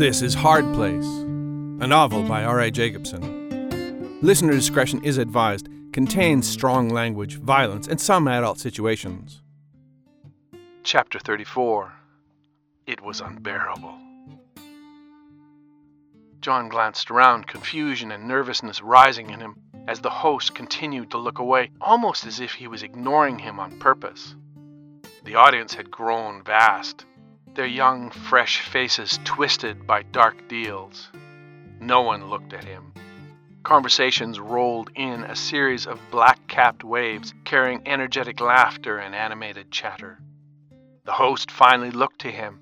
This is Hard Place, a novel by R.A. Jacobson. Listener discretion is advised, contains strong language, violence, and some adult situations. Chapter 34 It was unbearable. John glanced around, confusion and nervousness rising in him as the host continued to look away, almost as if he was ignoring him on purpose. The audience had grown vast, their young, fresh faces twisted by dark deals. No one looked at him. Conversations rolled in a series of black capped waves carrying energetic laughter and animated chatter. The host finally looked to him,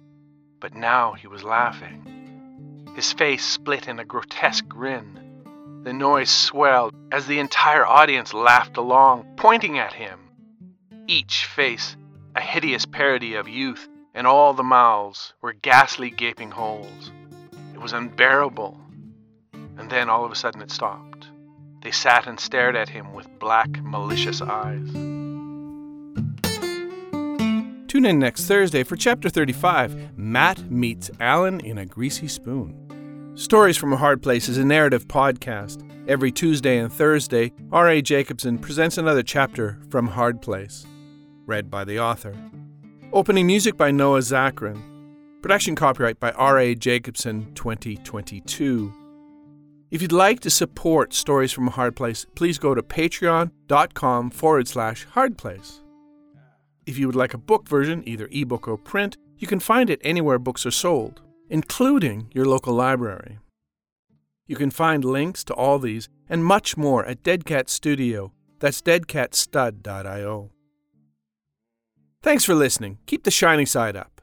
but now he was laughing. His face split in a grotesque grin. The noise swelled as the entire audience laughed along, pointing at him. Each face a hideous parody of youth, and all the mouths were ghastly gaping holes. It was unbearable. And then all of a sudden it stopped. They sat and stared at him with black, malicious eyes. Tune in next Thursday for Chapter 35 Matt Meets Alan in a Greasy Spoon. Stories from a Hard Place is a narrative podcast. Every Tuesday and Thursday, R.A. Jacobson presents another chapter from Hard Place, read by the author. Opening music by Noah Zachrin. Production copyright by R.A. Jacobson 2022. If you'd like to support Stories from a Hard Place, please go to patreon.com forward slash hardplace. If you would like a book version, either ebook or print, you can find it anywhere books are sold, including your local library. You can find links to all these and much more at Dead Cat Studio. That's deadcatstud.io. Thanks for listening. Keep the shining side up.